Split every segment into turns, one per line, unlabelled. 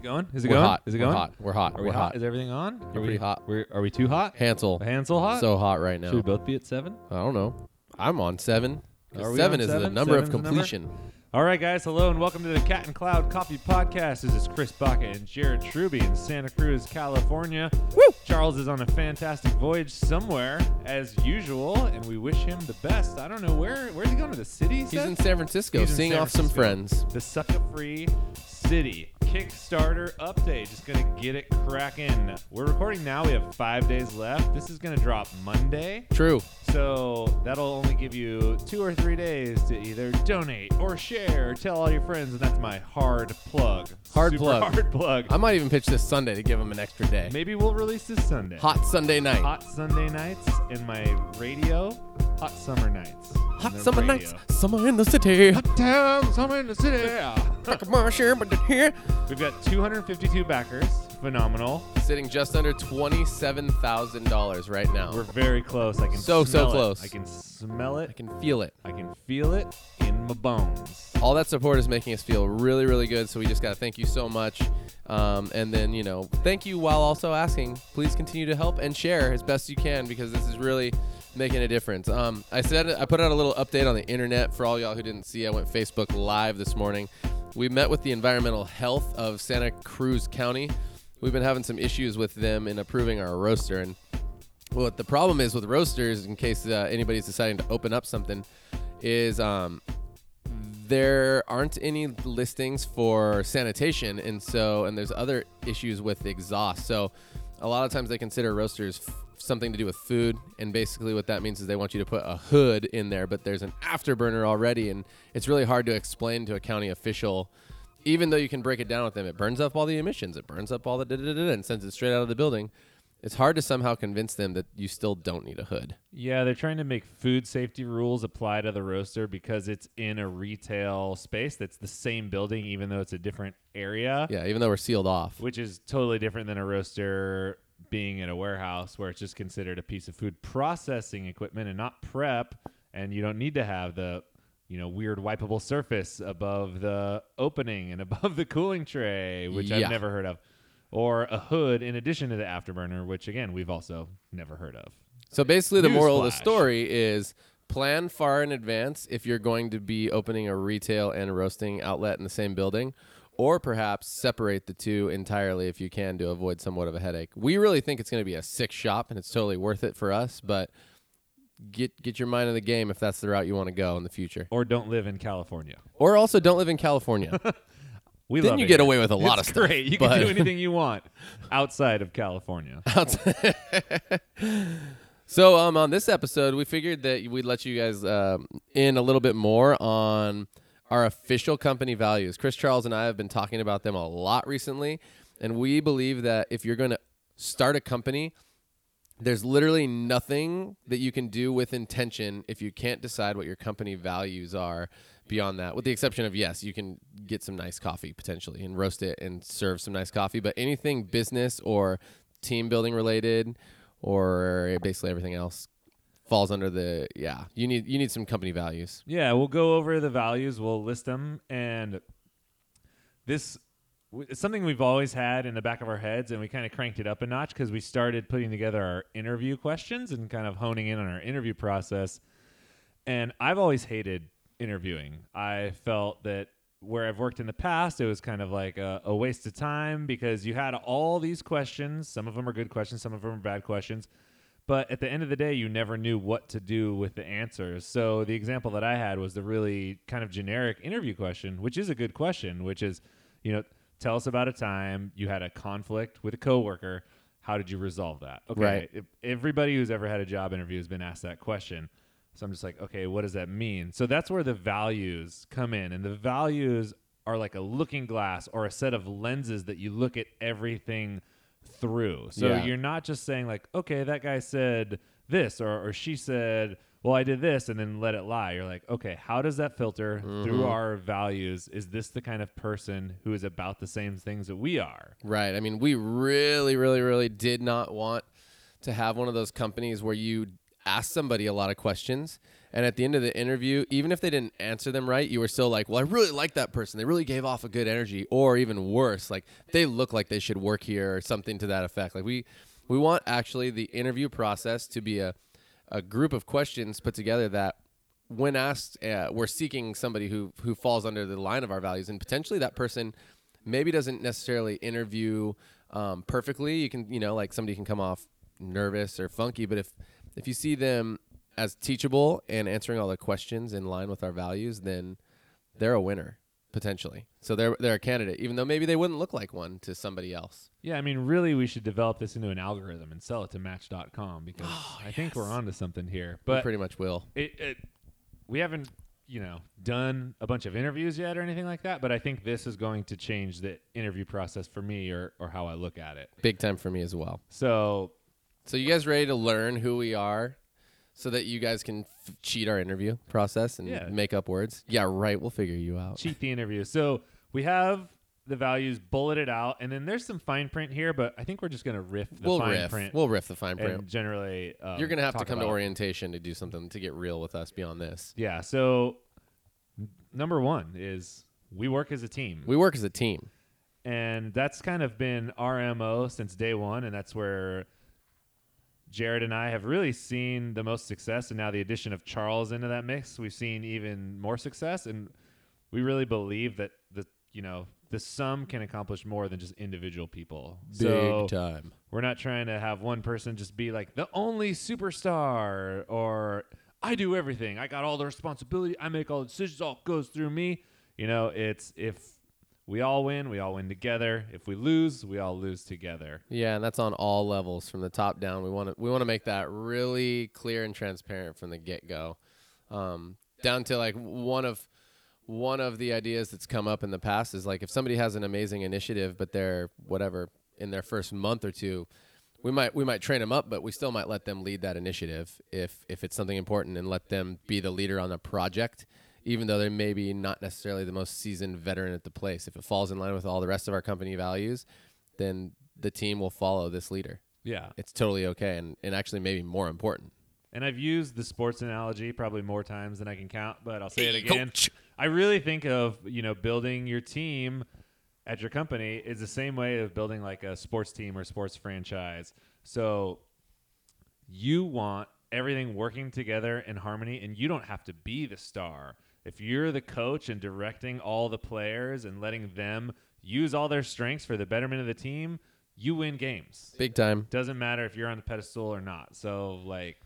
it going? Is it
We're
going?
hot.
Is it
We're
going?
hot. We're hot.
Are we
We're
hot?
hot.
Is everything on? Are we
pretty hot.
We're, are we too hot?
Hansel.
Hansel hot?
So hot right now.
Should we both be at seven?
I don't know. I'm on seven. 'Cause
Are we
seven
on
is the
seven?
number of
Seven's the number?
completion.
All right, guys. Hello and welcome to the Cat and Cloud Coffee Podcast. This is Chris Baca and Jared Truby in Santa Cruz, California. Charles is on a fantastic voyage somewhere, as usual, and we wish him the best. I don't know where. Where's he going to the city? he
He's
said?
in San Francisco,
He's in
seeing
San
off some
Francisco.
friends.
the sucker free city kickstarter update. Just gonna get it cracking. We're recording now. We have five days left. This is gonna drop monday.
True.
so that'll only give you two or three days to either donate or share. Or tell all your friends and that's my hard plug.
Hard
Super
plug.
hard plug.
I might even pitch this Sunday to give them an extra day.
maybe we'll release this sunday.
Hot Sunday night.
hot sunday nights in my radio. Hot summer nights
Hot summer
radio.
nights. Summer in the city.
hot town summer in the city
Commercial, but here.
We've got 252 backers. Phenomenal.
Sitting just under twenty-seven thousand dollars right now.
We're very close. I can
So, so
smell it.
close.
I can smell it.
I can feel it.
I can feel it in my bones.
all that support is making us feel really, really good. So we just got to thank you so much. Um, and then, you know, thank you while also asking, please continue to help and share as best you can because this is really making a difference. Um, I said I put out a little update on the internet for all y'all who didn't see. I went Facebook Live this morning. We met with the environmental health of Santa Cruz County. We've been having some issues with them in approving our roaster. And what the problem is with roasters, in case uh, anybody's deciding to open up something, is um, there aren't any listings for sanitation, and so and there's other issues with exhaust. So a lot of times they consider roasters something to do with food, and basically what that means is they want you to put a hood in there, but there's an afterburner already, and it's really hard to explain to a county official. Even though you can break it down with them, it burns up all the emissions, it burns up all the da da da da, and sends it straight out of the building. It's hard to somehow convince them that you still don't need a hood.
Yeah, they're trying to make food safety rules apply to the roaster because it's in a retail space that's the same building, even though it's a different area.
Yeah, even though we're sealed off.
which is totally different than a roaster being in a warehouse where it's just considered a piece of food processing equipment and not prep and you don't need to have the you know weird wipeable surface above the opening and above the cooling tray which
Yeah.
I've never heard of. Or a hood in addition to the afterburner which again we've also never heard of.
So basically, the moral of the story is plan far in advance if you're going to be opening a retail and roasting outlet in the same building, or perhaps separate the two entirely if you can to avoid somewhat of a headache. We really think it's going to be a sick shop and it's totally worth it for us, but get get your mind in the game if that's the route you want to go in the future.
or don't live in California
Or also don't live in California.
we
Then you get away with a lot
It's
of stuff,
great you can do anything you want outside of California Outside.
So um, on this episode, we figured that we'd let you guys um, in a little bit more on our official company values. Chris Charles and I have been talking about them a lot recently, and we believe that if you're going to start a company, there's literally nothing that you can do with intention if you can't decide what your company values are beyond that with the exception of yes you can get some nice coffee potentially and roast it and serve some nice coffee but anything business or team building related or basically everything else falls under the yeah you need you need some company values
Yeah, we'll go over the values. We'll list them, and this something we've always had in the back of our heads, and we kind of cranked it up a notch because we started putting together our interview questions and kind of honing in on our interview process. And I've always hated interviewing. I felt that where I've worked in the past, it was kind of like a, a waste of time because you had all these questions. Some of them are good questions, some of them are bad questions. But at the end of the day, you never knew what to do with the answers. So the example that I had was the really kind of generic interview question, which is a good question, which is, you know, tell us about a time you had a conflict with a coworker. How did you resolve that? Okay.
Right.
If everybody who's ever had a job interview has been asked that question. So I'm just like, okay, what does that mean? So that's where the values come in. And the values are like a looking glass or a set of lenses that you look at everything through. So
Yeah.
you're not just saying like, okay, that guy said this or, or she said, well, I did this and then let it lie. You're like, okay, how does that filter through mm-hmm. our values? Is this the kind of person who is about the same things that we are?
Right. I mean, we really, really, really did not want to have one of those companies where you ask somebody a lot of questions And at the end of the interview, even if they didn't answer them right, you were still like, "Well, I really like that person. They really gave off a good energy." Or even worse, like they look like they should work here or something to that effect. Like we we want actually the interview process to be a a group of questions put together that when asked, uh, we're seeking somebody who who falls under the line of our values, and potentially that person maybe doesn't necessarily interview um, perfectly. You can, you know, like somebody can come off nervous or funky, but if if you see them as teachable and answering all the questions in line with our values, then they're a winner potentially. So they're they're a candidate, even though maybe they wouldn't look like one to somebody else.
Yeah, I mean, really, we should develop this into an algorithm and sell it to Match.com because oh, I think we're onto something here.
we pretty much will.
it, it, we haven't, you know, done a bunch of interviews yet or anything like that. But I think this is going to change the interview process for me or or how I look at it.
Big time for me as well.
So
So you guys ready to learn who we are, so that you guys can f- cheat our interview process and
Yeah.
make up words? Yeah, right. We'll figure you out.
cheat the interview. So we have the values bulleted out, and then there's some fine print here, but I think we're just gonna riff the
we'll
fine
riff.
print
We'll riff the fine print.
and generally. Um,
You're gonna have to
talk
come to
about-
orientation to do something to get real with us beyond this.
Yeah. So n- number one is we work as a team,
We work as a team.
and that's kind of been our mo since day one, and that's where. Jared and I have really seen the most success, and now the addition of Charles into that mix, we've seen even more success. And we really believe that the you know the sum can accomplish more than just individual people. so
time.
we're not trying to have one person just be like the only superstar or I do everything. I got all the responsibility. I make all the decisions. All goes through me. You know, it's if we all win, we all win together. If we lose, we all lose together.
Yeah, and that's on all levels from the top down. We want to we want to make that really clear and transparent from the get go, um, down to like one of one of the ideas that's come up in the past is like if somebody has an amazing initiative, but they're whatever in their first month or two, we might we might train them up, but we still might let them lead that initiative if if it's something important and let them be the leader on the project, even though they're maybe not necessarily the most seasoned veteran at the place. If it falls in line with all the rest of our company values, then the team will follow this leader.
Yeah.
It's totally okay and, and actually maybe more important.
And I've used the sports analogy probably more times than I can count, but I'll say it again.
coach.
I really think of, you know, building your team at your company is the same way of building like a sports team or sports franchise. So you want everything working together in harmony and you don't have to be the star. If you're the coach and directing all the players and letting them use all their strengths for the betterment of the team, you win games.
Big time.
Doesn't matter if you're on the pedestal or not. So like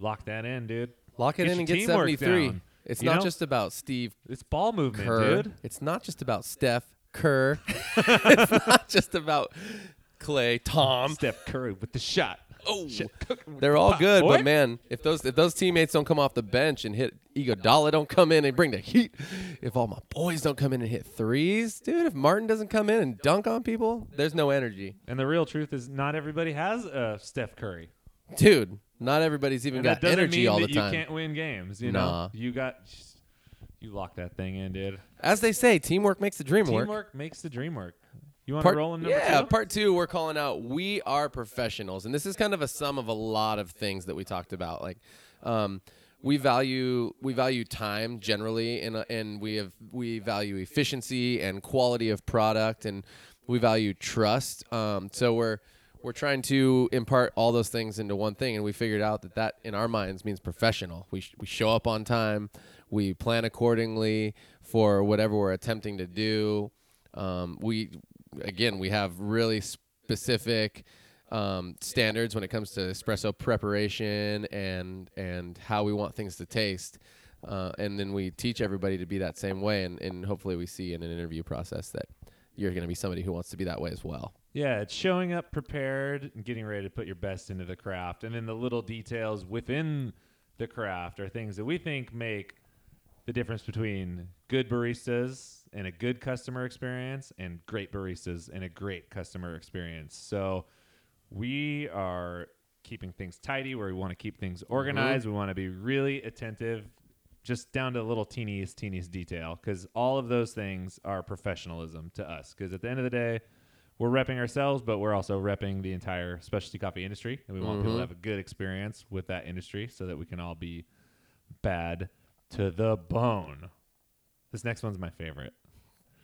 lock that in, dude.
Lock it
Get
in and get 73.
down.
It's
You
not
know?
just about Steve
It's ball movement,
Kerr.
dude.
It's not just about Steph Kerr. it's not just about Clay, Tom.
Steph Curry with the shot.
Oh,
Shit, cooking with
they're all good, but man, if those if those teammates don't come off the bench and hit Iguodala don't come in and bring the heat, if all my boys don't come in and hit threes, dude, if Martin doesn't come in and dunk on people, there's no energy,
And the real truth is, not everybody has a Steph Curry.
dude. Not everybody's even
And
got energy
mean
all
that
the time.
you can't win games. You
Nah.
know, you got you lock that thing in, dude.
As they say, teamwork makes the dream work.
Teamwork makes the dream work. You want
Part,
to roll in number
yeah,
two?
part two, we're calling out we are professionals, and this is kind of a sum of a lot of things that we talked about. Like, um, we value we value time generally, and and we have we value efficiency and quality of product, and we value trust. Um, so we're we're trying to impart all those things into one thing, and we figured out that that in our minds means professional. We sh- we show up on time, we plan accordingly for whatever we're attempting to do. Um, we again we have really specific um, standards when it comes to espresso preparation and and how we want things to taste. Uh, and then we teach everybody to be that same way, and, and hopefully we see in an interview process that you're going to be somebody who wants to be that way as well.
Yeah, it's showing up prepared and getting ready to put your best into the craft. And then the little details within the craft are things that we think make the difference between good baristas and a good customer experience and great baristas and a great customer experience. So we are keeping things tidy where we want to keep things mm-hmm. organized. We want to be really attentive just down to the little teeniest, teeniest detail because all of those things are professionalism to us. Because at the end of the day, we're repping ourselves, but we're also repping the entire specialty coffee industry, and we want people to mm-hmm. have a good experience with that industry so that we can all be bad to the bone. This next one's my favorite.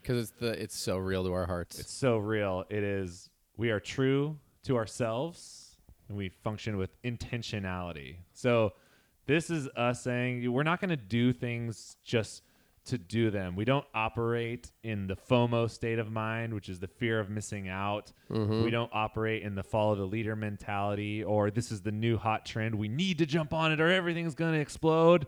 Because it's the it's so real to our hearts.
It's so real. It is. We are true to ourselves, and we function with intentionality. So, this is us saying we're not going to do things just to do them. We don't operate in the FOMO state of mind, which is the fear of missing out. Mm-hmm. We don't operate in the follow the leader mentality or this is the new hot trend. We need to jump on it or everything's going to explode.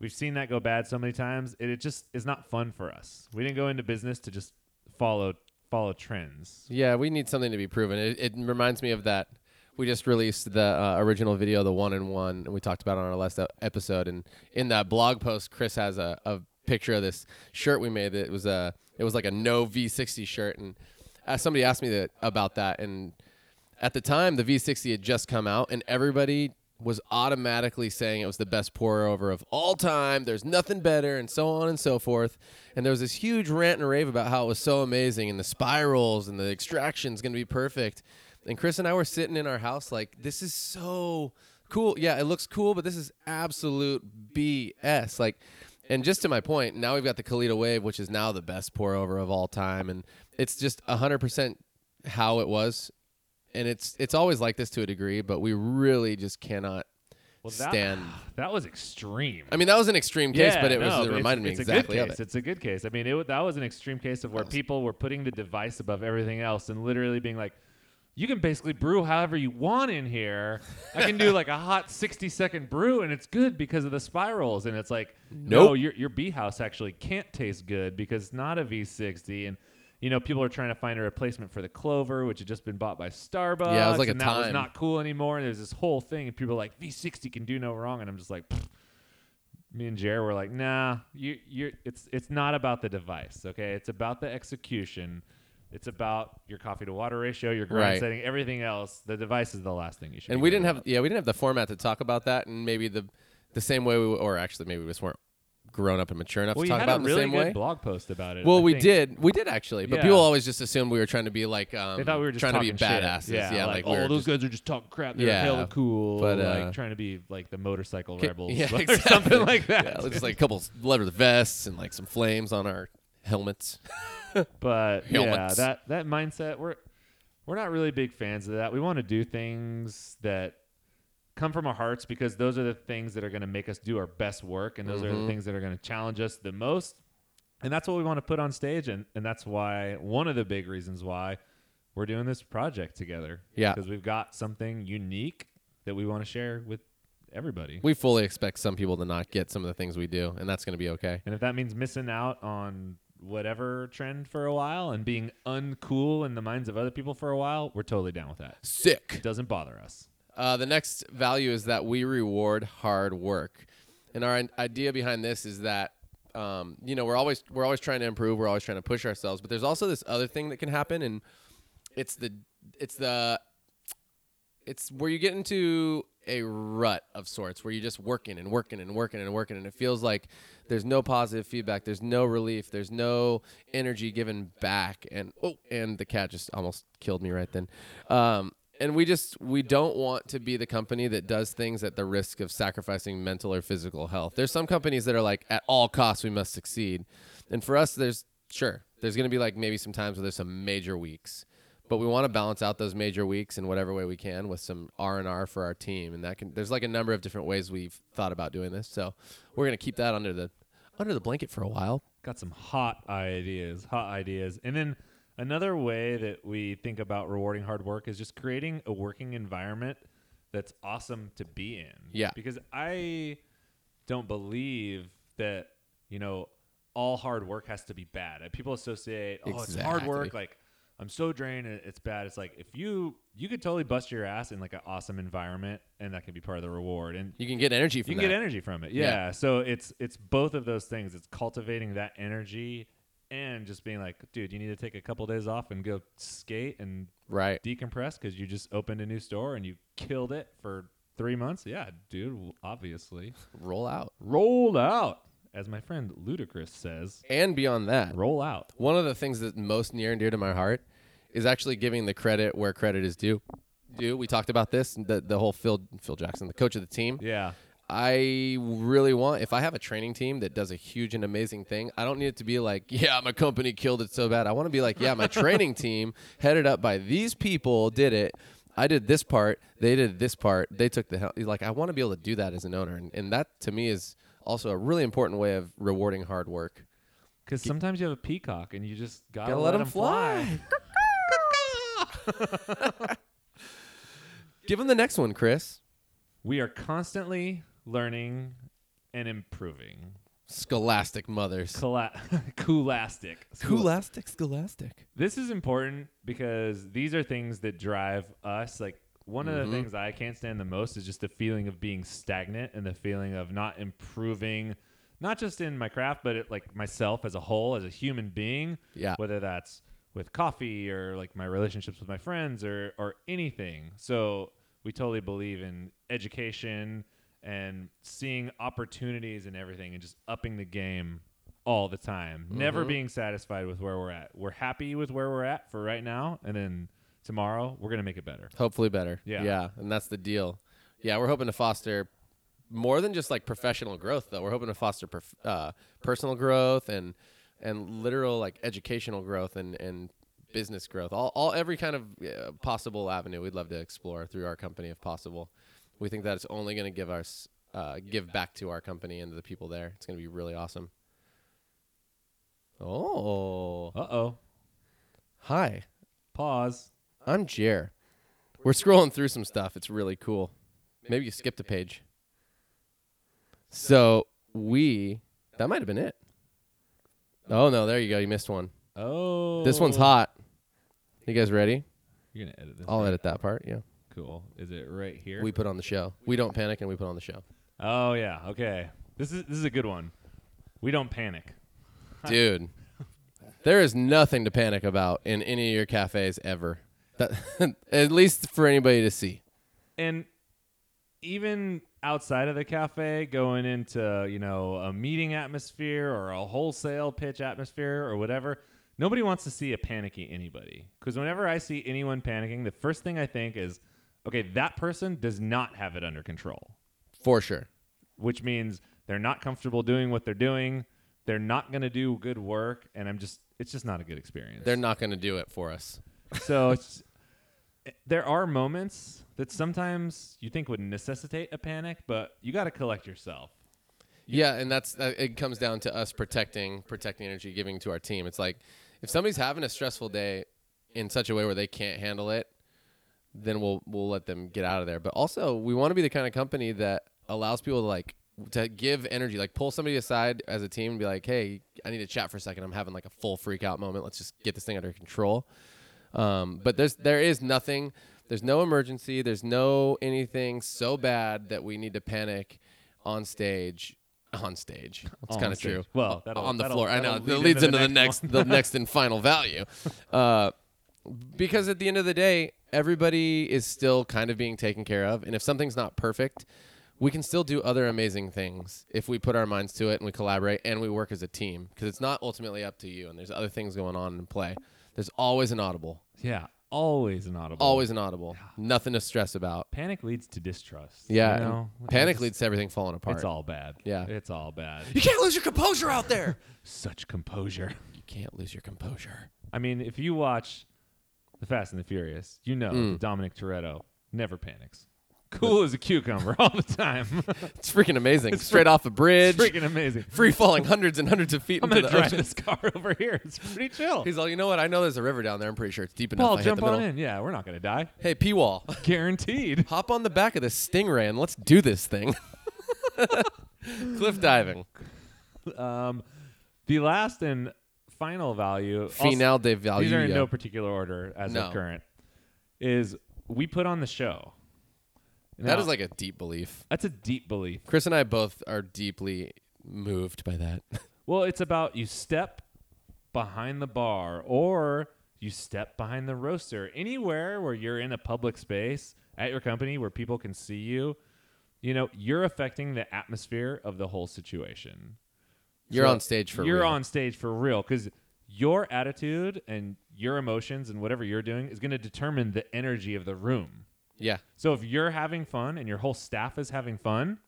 We've seen that go bad so many times. It, it just is not fun for us. We didn't go into business to just follow follow trends.
Yeah, we need something to be proven. It, it reminds me of that. We just released the uh, original video, the one and one, and we talked about it on our last episode. And in that blog post, Chris has a, a picture of this shirt we made. That was a it was like a no V60 shirt, and uh, somebody asked me that about that. And at the time, the V60 had just come out, and everybody was automatically saying it was the best pour over of all time. There's nothing better, and so on and so forth. And there was this huge rant and rave about how it was so amazing, and the spirals and the extraction's going to be perfect. And Chris and I were sitting in our house like, this is so cool. Yeah, it looks cool, but this is absolute BS. Like, and just to my point, now we've got the Kalita Wave, which is now the best pour over of all time, and it's just hundred percent how it was. And it's it's always like this to a degree, but we really just cannot
Well, that,
stand.
that was extreme.
I mean, that was an extreme case, but it was it reminded me
it's
exactly
a
of
good case.
it.
It's a good case. I mean, it, that was an extreme case of where people were putting the device above everything else and literally being like, "You can basically brew however you want in here. I can do like a hot sixty second brew, and it's good because of the spirals." And it's like, no, your your Bee House actually can't taste good because it's not a V sixty and. You know, people are trying to find a replacement for the Clover, which had just been bought by Starbucks.
Yeah, it was like a
and that was not cool anymore. And there's this whole thing, and people are like, V60 can do no wrong. And I'm just like, "Pfft." me and Jared were like, nah, you you're, it's it's not about the device, okay? It's about the execution. It's about your coffee to water ratio, your grind
Right.
setting, everything else. The device is the last thing you should.
and we didn't have
about.
yeah we didn't have the format to talk about that, and maybe the the same way we or actually maybe we just weren't grown up and mature enough
Well,
to talk about
a
in the
really
same
good
way.
blog post about it.
Well,
I
we
think.
did, we did actually, but
Yeah.
people always just assumed we were trying to be like um,
They thought we were just
trying to be badasses.
Yeah,
Yeah,
like,
like, we
oh,
were
those
just-
guys are just talking crap. They're
Yeah,
hella cool,
but,
like
uh,
trying to be like the motorcycle rebels,
yeah,
or
exactly.
something like that.
Yeah, just like a couple leather vests and like some flames on our helmets.
But yeah, that that mindset we're we're not really big fans of that. We want to do things that come from our hearts because those are the things that are going to make us do our best work and those are the
Mhm.
things that are going to challenge us the most. And that's what we want to put on stage and and that's why one of the big reasons why we're doing this project together.
Yeah.
Because we've got something unique that we want to share with everybody.
We fully expect some people to not get some of the things we do, and that's going to be okay.
And if that means missing out on whatever trend for a while and being uncool in the minds of other people for a while, we're totally down with that.
Sick.
It doesn't bother us.
Uh, the next value is that we reward hard work, and our idea behind this is that um, you know we're always we're always trying to improve, we're always trying to push ourselves, but there's also this other thing that can happen, and it's the it's the it's where you get into a rut of sorts where you're just working and working and working and working and it feels like there's no positive feedback there's no relief there's no energy given back and oh and the cat just almost killed me right then. Um, and we just we don't want to be the company that does things at the risk of sacrificing mental or physical health there's some companies that are like at all costs we must succeed and for us there's sure there's going to be like maybe some times where there's some major weeks but we want to balance out those major weeks in whatever way we can with some R and R for our team, and that can. There's like a number of different ways we've thought about doing this, so we're gonna keep that under the under the blanket for a while.
Got some hot ideas, hot ideas. And then another way that we think about rewarding hard work is just creating a working environment that's awesome to be in.
Yeah.
Because I don't believe that, you know, all hard work has to be bad. Uh, People associate, oh, it's hard work. Like, I'm so drained it's bad. It's like if you you could totally bust your ass in like an awesome environment and that can be part of the reward. And
You can get energy from you
can
that.
get energy from it.
Yeah.
Yeah. So it's it's both of those things. It's cultivating that energy and just being like, dude, you need to take a couple days off and go skate and
right.
decompress because you just opened a new store and you killed it for three months. Yeah, dude. Obviously,
Roll out.
Roll out, as my friend Ludacris says.
And beyond that,
Roll out.
one of the things that's most near and dear to my heart is actually giving the credit where credit is due. Due. We talked about this. The the whole Phil Phil Jackson, the coach of the team.
Yeah.
I really want if I have a training team that does a huge and amazing thing, I don't need it to be like, yeah, my company killed it so bad. I want to be like, yeah, my training team headed up by these people did it. I did this part, they did this part, they took the hell. Like I want to be able to do that as an owner, and, and that to me is also a really important way of rewarding hard work.
Because sometimes you have a peacock and you just gotta,
Gotta let 'em
'em fly.
Give him the next one, Chris.
We are constantly learning and improving.
Scholastic mothers.
Cola- Coolastic.
Scholastic, scholastic.
This is important because these are things that drive us. Like one of
Mhm.
the things I can't stand the most is just the feeling of being stagnant and the feeling of not improving, not just in my craft, but it, like myself as a whole, as a human being.
Yeah.
Whether that's with coffee or like my relationships with my friends or or anything. So we totally believe in education and seeing opportunities and everything and just upping the game all the time. Never
Mhm.
being satisfied with where we're at. We're happy with where we're at for right now and then tomorrow we're going to make it better.
Hopefully better.
Yeah.
Yeah. And that's the deal. Yeah. We're hoping to foster more than just like professional growth, though. We're hoping to foster perf- uh, personal growth and and literal like educational growth and and business growth. All all every kind of uh, possible avenue we'd love to explore through our company if possible. We think that it's only going to give us uh, give back to our company and to the people there. It's going to be really awesome. Oh,
Uh-oh.
hi.
Pause.
I'm Jer. We're scrolling through some stuff. It's really cool. Maybe you skipped a page. So we that might have been it. Oh no, there you go. You missed one.
Oh.
This one's hot. You guys ready?
You're going to edit this.
I'll edit that part. Yeah.
Cool. Is it right here?
We put on the show. We don't panic and we put on the show.
Oh yeah. Okay. This is this is a good one. We don't panic.
Dude. There is nothing to panic about in any of your cafes ever. That at least for anybody to see.
And even outside of the cafe, going into you know a meeting atmosphere or a wholesale pitch atmosphere or whatever, nobody wants to see a panicky anybody. Because whenever I see anyone panicking, the first thing I think is, okay, that person does not have it under control,
For sure.
which means they're not comfortable doing what they're doing. They're not going to do good work, and I'm just, it's just not a good experience.
They're not going to do it for us.
so it's, there are moments that sometimes you think would necessitate a panic, but you got to collect yourself.
Yeah, and that's that, it comes down to us protecting protecting energy, giving to our team. It's like if somebody's having a stressful day in such a way where they can't handle it, then we'll we'll let them get out of there. But also, we want to be the kind of company that allows people to like to give energy, like pull somebody aside as a team and be like, "Hey, I need to chat for a second. I'm having like a full freak out moment. Let's just get this thing under control." Um, but there's there is nothing. There's no emergency. There's no anything so bad that we need to panic on stage. On stage, it's kind of true.
Well,
on the floor. I know that
lead
leads
into
into
the next,
the next and final value. Uh, because at the end of the day, everybody is still kind of being taken care of, and if something's not perfect, we can still do other amazing things if we put our minds to it and we collaborate and we work as a team. Because it's not ultimately up to you, and there's other things going on in play. There's always an audible,
Yeah, always an audible.
always an audible. Nothing to stress about.
Panic leads to distrust.
Yeah,
you know?
panic
It's-
leads to everything falling apart.
It's all bad.
Yeah.
it's all bad.
you can't lose your composure out there.
Such composure.
you can't lose your composure.
I mean, if you watch The Fast and the Furious, you know
Mm.
that Dominic Toretto never panics. Cool as a cucumber all the time.
It's freaking amazing. Straight off a bridge.
it's freaking amazing.
free falling hundreds and hundreds of feet
I'm
into
gonna
the
drive
ocean.
this car over here. It's pretty chill.
He's like, you know what? I know there's a river down there. I'm pretty sure it's deep enough.
Paul,
I hit
jump
the
on
middle.
in. Yeah, we're not gonna die.
Hey, P-Wall,
Guaranteed.
hop on the back of this stingray and let's do this thing. Cliff diving.
Um, the last and final value.
Final de value.
these are in no particular order as
No.
of current. Is we put on the show.
that
Now,
is like a deep belief.
that's a deep belief.
Chris and I both are deeply moved by that.
Well, it's about you step behind the bar or you step behind the roaster. Anywhere where you're in a public space at your company where people can see you, you know, you're affecting the atmosphere of the whole situation.
You're on stage for
You're
real.
on stage for real cuz your attitude and your emotions and whatever you're doing is going to determine the energy of the room.
Yeah.
So if you're having fun and your whole staff is having fun,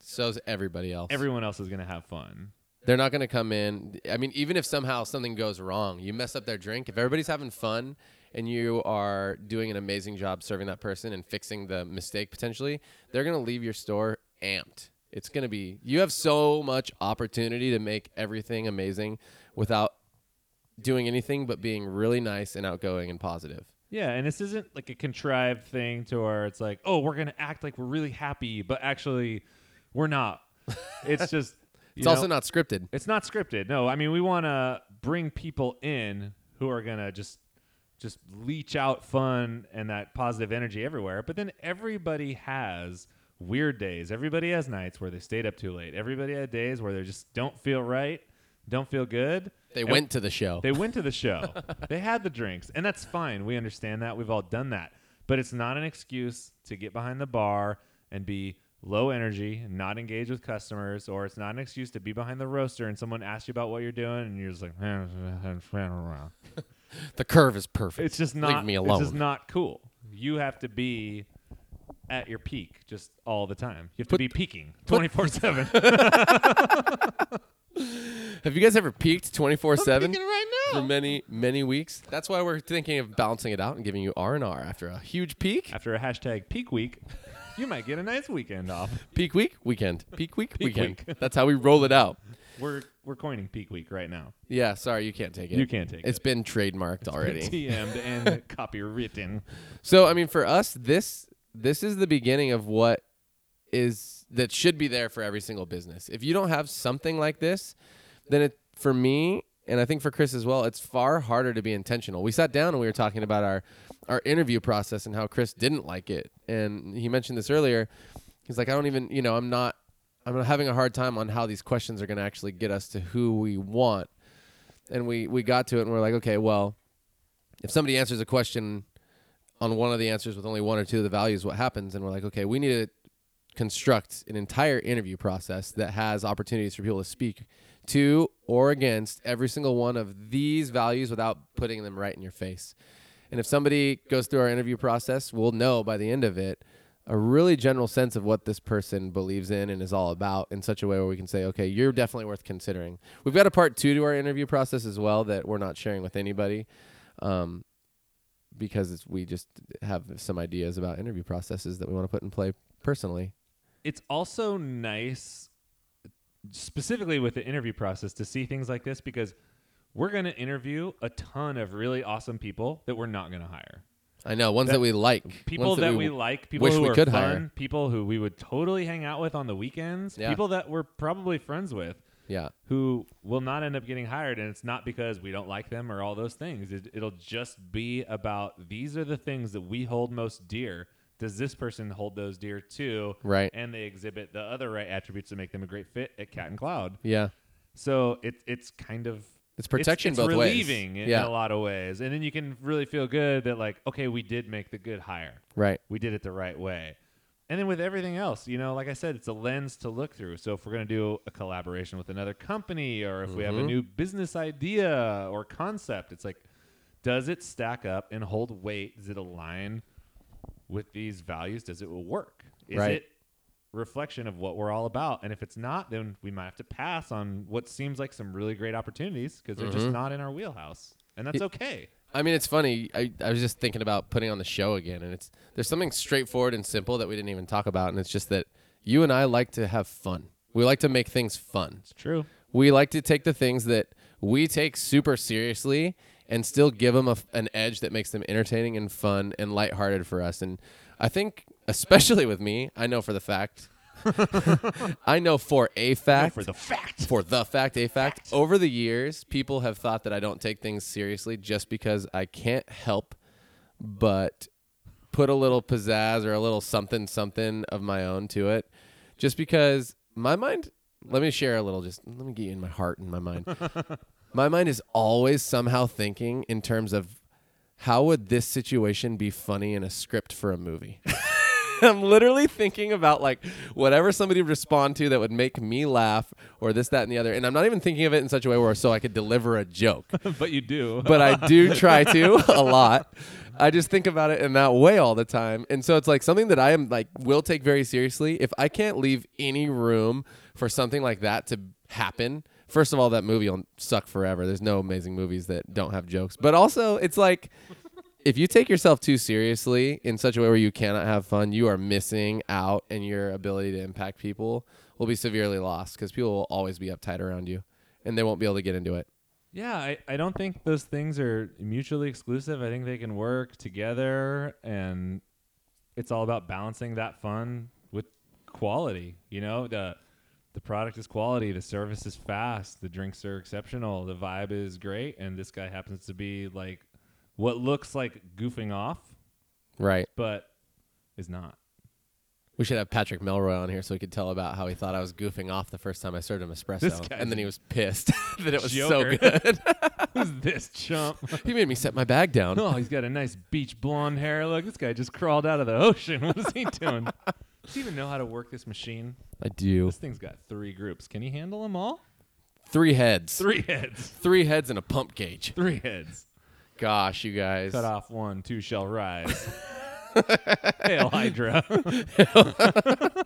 So's everybody else.
everyone else is going to have fun.
They're not going to come in. I mean, even if somehow something goes wrong, you mess up their drink. If everybody's having fun and you are doing an amazing job serving that person and fixing the mistake potentially, they're going to leave your store amped. It's going to be, you have so much opportunity to make everything amazing without doing anything but being really nice and outgoing and positive.
Yeah, and this isn't like a contrived thing to where it's like, oh, we're gonna act like we're really happy, but actually, we're not. It's just.
It's also not scripted.
It's not scripted. No, I mean we want to bring people in who are gonna just just leech out fun and that positive energy everywhere. But then everybody has weird days. Everybody has nights where they stayed up too late. Everybody had days where they just don't feel right, don't feel good.
They
And-
went to the show.
they went to the show. they had the drinks, and that's fine. We understand that. We've all done that. But it's not an excuse to get behind the bar and be low energy not engage with customers, or it's not an excuse to be behind the roaster and someone asks you about what you're doing and you're just like, man, I'm just around.
the curve is perfect.
it's just not.
Leave me
It's
alone.
just not cool. You have to be at your peak just all the time. You have
Put-
to be peaking 24 seven.
Have you guys ever peaked 24 7?
right now.
for many many weeks. That's why we're thinking of balancing it out and giving you R and R after a huge peak.
After a hashtag peak week, you might get a nice weekend off.
Peak week, weekend. Peak week,
Peak
weekend.
week.
That's how we roll it out.
We're we're coining peak week right now.
Yeah, sorry, you can't take it.
You can't take
It's
it.
It's been trademarked already.
TM'd and copywritten.
so I mean, for us, this this is the beginning of what is that should be there for every single business. If you don't have something like this, then it for me and I think for Chris as well, it's far harder to be intentional. We sat down and we were talking about our our interview process and how Chris didn't like it. And he mentioned this earlier. He's like, I don't even, you know, I'm not I'm having a hard time on how these questions are going to actually get us to who we want. And we we got to it and we're like, okay, well, if somebody answers a question on one of the answers with only one or two of the values, what happens? And we're like, okay, we need to construct an entire interview process that has opportunities for people to speak to or against every single one of these values without putting them right in your face. And if somebody goes through our interview process, we'll know by the end of it a really general sense of what this person believes in and is all about in such a way where we can say, okay, you're definitely worth considering. We've got a part two to our interview process as well that we're not sharing with anybody. Um, because it's, we just have some ideas about interview processes that we want to put in play personally.
It's also nice, specifically with the interview process, to see things like this because we're going to interview a ton of really awesome people that we're not going to hire.
I know ones that,
That-
we like,
People
ones
that, we, like, people who
we
are
could
fun,
hire.
people who we would totally hang out with on the weekends,
Yeah.
people that we're probably friends with.
Yeah,
who will not end up getting hired and it's not because we don't like them or all those things it, it'll just be about these are the things that we hold most dear does this person hold those dear too
right,
and they exhibit the other right attributes that make them a great fit at cat and cloud
yeah.
so it, it's kind of
It's protection
it's, it's
both ways.
relieving in,
Yeah.
in a lot of ways and then you can really feel good that like okay we did make the good hire
Right.
we did it the right way. And then with everything else, you know, like I said, it's a lens to look through. So if we're going to do a collaboration with another company or if we have a
Mhm.
new business idea or concept, it's like, does it stack up and hold weight? Does it align with these values? Does it work? Is
Right.
it reflection of what we're all about? And if it's not, then we might have to pass on what seems like some really great opportunities because they're just
Mhm.
not in our wheelhouse. And that's
It-
okay.
I mean, it's funny. I, I was just thinking about putting on the show again, and it's there's something straightforward and simple that we didn't even talk about, and it's just that you and I like to have fun. We like to make things fun.
It's true.
We like to take the things that we take super seriously and still give them a, an edge that makes them entertaining and fun and lighthearted for us. And I think, especially with me, I know for the fact, I know for a fact,
For the fact.
for the fact, a fact, over the years, people have thought that I don't take things seriously just because I can't help but put a little pizzazz or a little something something of my own to it. Just because my mind, let me share a little, just let me get you in my heart and my mind. my mind is always somehow thinking in terms of how would this situation be funny in a script for a movie? I'm literally thinking about like whatever somebody would respond to that would make me laugh or this, that, and the other. And I'm not even thinking of it in such a way where so I could deliver a joke.
but you do.
but I do try to a lot. I just think about it in that way all the time. And so it's like something that I am like will take very seriously. If I can't leave any room for something like that to happen, first of all, that movie will suck forever. There's no amazing movies that don't have jokes. But also, it's like if you take yourself too seriously in such a way where you cannot have fun, you are missing out and your ability to impact people will be severely lost because people will always be uptight around you and they won't be able to get into it.
Yeah, I, I don't think those things are mutually exclusive. I think they can work together, and it's all about balancing that fun with quality. You know, the the product is quality, the service is fast, the drinks are exceptional, the vibe is great, and this guy happens to be like what looks like goofing off,
Right.
but is not.
We should have Patrick Melroy on here so he could tell about how he thought I was goofing off the first time I served him espresso, and then he was pissed that it was
joker.
so good.
Who's this chump?
he made me set my bag down.
Oh, he's got a nice beach blonde hair. Look, this guy just crawled out of the ocean. What is he doing? Does he even know how to work this machine?
I do.
This thing's got three groups. Can he handle them all?
Three heads.
Three heads.
Three heads and a pump gauge.
Three heads.
Gosh, you guys.
Cut off one, two shall rise. Hail Hydra.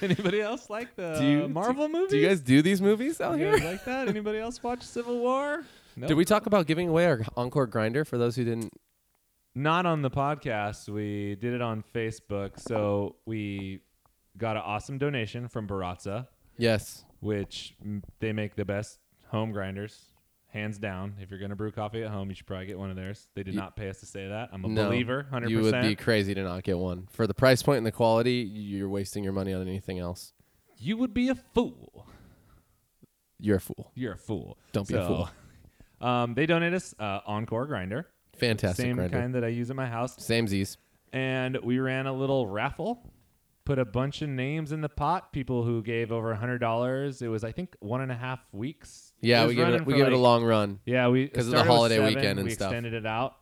Anybody else like the
Do you-
Marvel movies?
Do you guys do these movies out
You
here?
like that? Anybody else watch Civil War? No.
Did we talk about giving away our Encore grinder for those who didn't?
Not on the podcast. We did it on Facebook. So we got an awesome donation from Baratza,
Yes.
which mm, they make the best home grinders, hands down. If you're gonna brew coffee at home, you should probably get one of theirs. They did
You-
not pay us to say that. I'm a
No,
believer, hundred
You would be crazy to not get one. For the price point and the quality, you're wasting your money on anything else.
You would be a fool.
You're a fool.
You're a fool.
Don't be a fool.
Um, they donated us uh, Encore grinder,
Fantastic
same
grinder.
kind that I use at my house.
Same Z's.
and we ran a little raffle. Put a bunch of names in the pot. People who gave over a hundred dollars. It was, I think, one and a half weeks.
Yeah, we give it we
for
give it a long run.
Yeah, we
'Cause of the holiday
seven,
weekend and
we
stuff.
extended it out.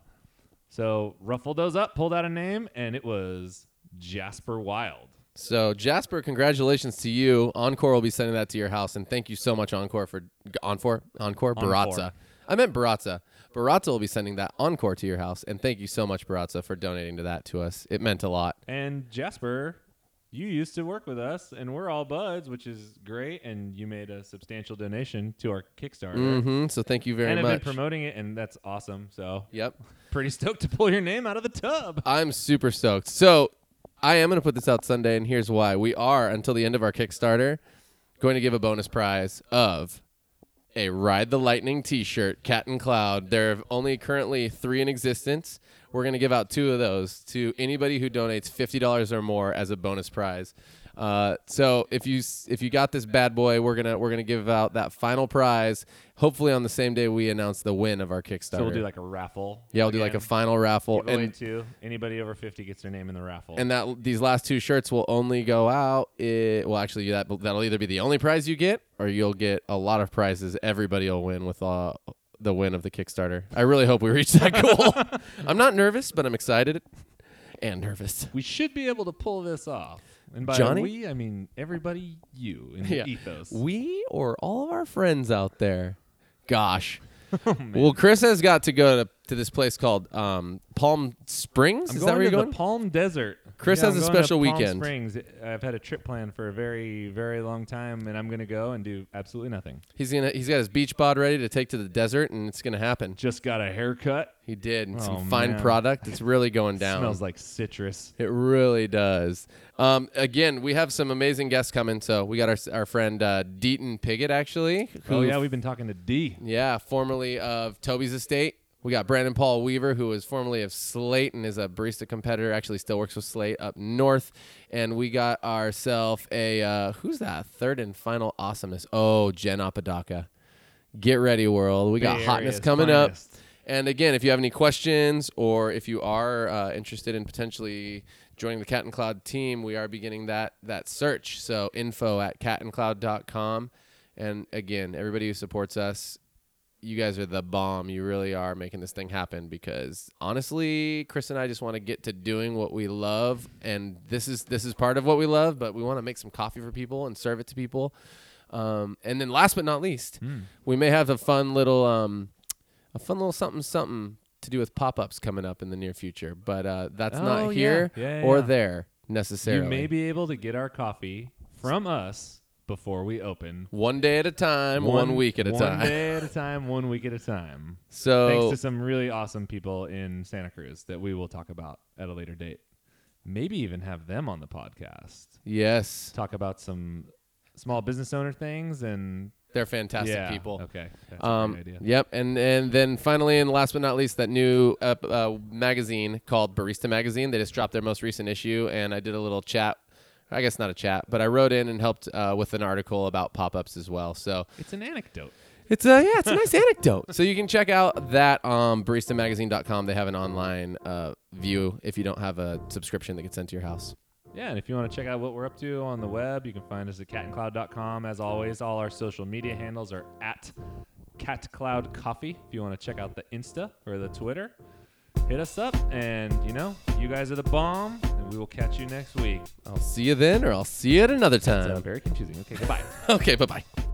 So ruffled those up, pulled out a name, and it was Jasper Wild.
So Jasper, congratulations to you. Encore will be sending that to your house, and thank you so much, Encore for Encore Encore Baratza. I meant Baratza. Baratza will be sending that Encore to your house, and thank you so much, Baratza, for donating to that to us. It meant a lot.
And Jasper, you used to work with us, and we're all buds, which is great. And you made a substantial donation to our Kickstarter,
hmm So thank you very much.
and have been promoting it, and that's awesome. So
yep.
pretty stoked to pull your name out of the tub.
I'm super stoked. So I am going to put this out Sunday, and here's why. We are, until the end of our Kickstarter, going to give a bonus prize of a Ride the Lightning t shirt, Cat and Cloud. There are only currently three in existence. We're going to give out two of those to anybody who donates $50 or more as a bonus prize. Uh, so if you if you got this bad boy, we're gonna we're gonna give out that final prize. Hopefully on the same day we announce the win of our Kickstarter.
So we'll do like a raffle.
yeah, we'll do like a final raffle, and
to anybody over 50 gets their name in the raffle.
and that these last two shirts will only go out. i well, actually, that that'll either be the only prize you get, or you'll get a lot of prizes. Everybody will win with uh, the win of the Kickstarter. I really hope we reach that goal. I'm not nervous, but I'm excited and nervous.
we should be able to pull this off. And by
Johnny?
we, I mean everybody you in
Yeah.
the ethos.
We or all of our friends out there. Gosh.
Oh.
Well, Chris has got to go to, to this place called um, Palm Springs.
I'm
Is
going
that where you're
the
going?
Palm Desert.
Chris has
I'm
a
going to
special
Palm
weekend.
Springs. I've had a trip planned for a very, very long time, and I'm going to go and do absolutely nothing.
He's gonna he's got his beach bod ready to take to the desert, and it's gonna happen.
Just got a haircut.
He did and some
Oh,
fine
man.
product. It's really going down.
Smells like citrus.
It really does. Um, again, we have some amazing guests coming. So we got our our friend uh, Deaton Piggott, actually.
Oh yeah, we've been talking to D.
yeah, formerly of Toby's Estate. We got Brandon Paul Weaver, who was formerly of Slate and is a barista competitor. Actually, still works with Slate up north. And we got ourselves a uh, who's that third and final awesomeness? Oh, Jen Apodaca. Get ready, world. We got
Bay
hotness coming up. And again, if you have any questions or if you are uh, interested in potentially joining the Cat and Cloud team, we are beginning that that search. So info at catandcloud.com. And again, everybody who supports us, you guys are the bomb. You really are making this thing happen because honestly, Chris and I just want to get to doing what we love, and this is this is part of what we love. But we want to make some coffee for people and serve it to people. Um, and then last but not least,
Mm.
we may have a fun little um, a fun little something something to do with pop ups coming up in the near future. But uh, that's
Oh,
not here
Yeah, yeah,
or
yeah.
there necessarily.
You may be able to get our coffee from us before we open.
one day at a time, one, week at a
one
time.
One day at a time, one week at a time.
So
Thanks to some really awesome people in Santa Cruz that we will talk about at a later date. Maybe even have them on the podcast.
yes,
Talk about some small business owner things and
they're fantastic
yeah,
people.
Okay, that's a
Um,
great idea.
yep, and and then finally, and last but not least, that new uh, uh, magazine called Barista Magazine. They just dropped their most recent issue, and I did a little chat. I guess not a chat, but I wrote in and helped uh, with an article about pop ups as well. So
It's an anecdote.
it's a yeah, it's a nice anecdote. So you can check out that on baristamagazine.com. They have an online uh, view if you don't have a subscription that gets sent to your house.
Yeah, and if you want to check out what we're up to on the web, you can find us at catandcloud.com. As always, all our social media handles are at catcloudcoffee. If you want to check out the Insta or the Twitter, hit us up. And, you know, you guys are the bomb, we will catch you next week.
I'll see you then, or I'll see you at another
It's uh,
time.
very confusing. Okay, goodbye.
Okay, bye bye.